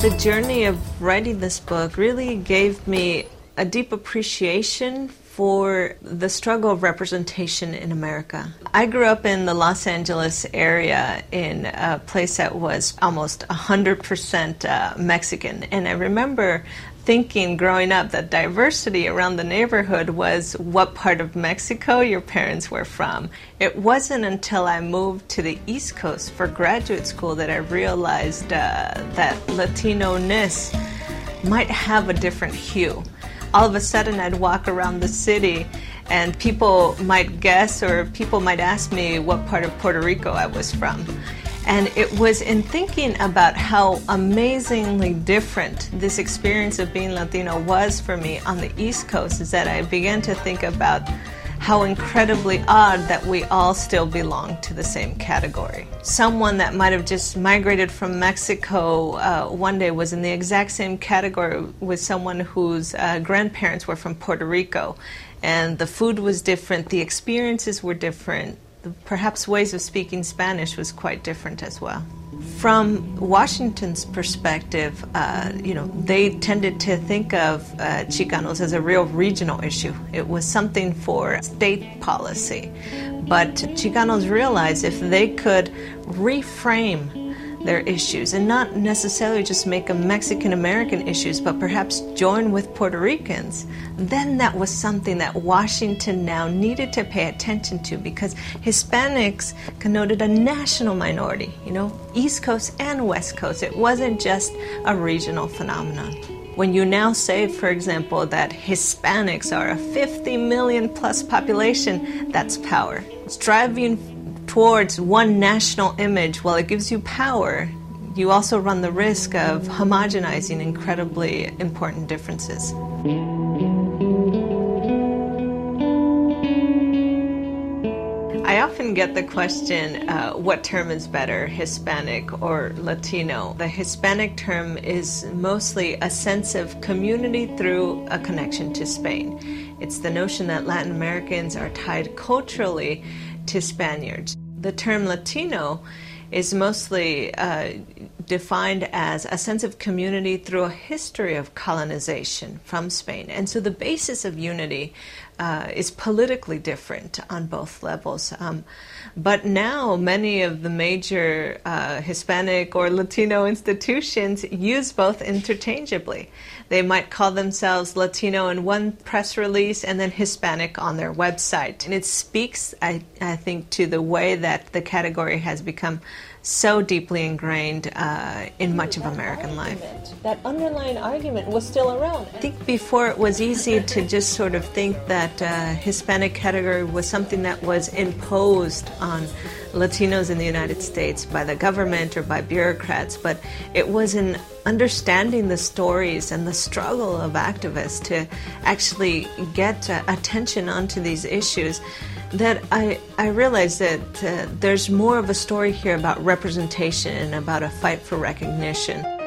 The journey of writing this book really gave me a deep appreciation for the struggle of representation in America. I grew up in the Los Angeles area in a place that was almost 100% uh, Mexican, and I remember thinking growing up that diversity around the neighborhood was what part of Mexico your parents were from. It wasn't until I moved to the East Coast for graduate school that I realized uh, that Latino ness might have a different hue all of a sudden I'd walk around the city and people might guess or people might ask me what part of Puerto Rico I was from. And it was in thinking about how amazingly different this experience of being Latino was for me on the East Coast is that I began to think about how incredibly odd that we all still belong to the same category. Someone that might have just migrated from Mexico uh, one day was in the exact same category with someone whose uh, grandparents were from Puerto Rico. And the food was different, the experiences were different, perhaps ways of speaking Spanish was quite different as well. From Washington's perspective, uh, you know, they tended to think of uh, Chicanos as a real regional issue. It was something for state policy. But Chicanos realized if they could reframe their issues and not necessarily just make them Mexican American issues, but perhaps join with Puerto Ricans, then that was something that Washington now needed to pay attention to because Hispanics connoted a national minority, you know, East Coast and West Coast. It wasn't just a regional phenomenon. When you now say, for example, that Hispanics are a 50 million plus population, that's power. Striving towards one national image, while it gives you power, you also run the risk of homogenizing incredibly important differences. I often get the question uh, what term is better, Hispanic or Latino? The Hispanic term is mostly a sense of community through a connection to Spain. It's the notion that Latin Americans are tied culturally to Spaniards. The term Latino is mostly uh, defined as a sense of community through a history of colonization from Spain. And so the basis of unity uh, is politically different on both levels. Um, but now, many of the major uh, Hispanic or Latino institutions use both interchangeably. They might call themselves Latino in one press release and then Hispanic on their website. And it speaks, I, I think, to the way that the category has become so deeply ingrained uh, in much of American life. That underlying argument was still around. I think before it was easy to just sort of think that uh, Hispanic category was something that was imposed on Latinos in the United States by the government or by bureaucrats, but it was in understanding the stories and the struggle of activists to actually get uh, attention onto these issues that I, I realized that uh, there's more of a story here about representation and about a fight for recognition.